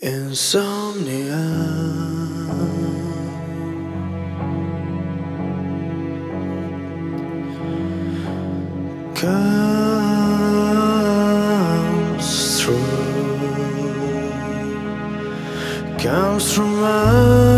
Insomnia. Comes through, comes through my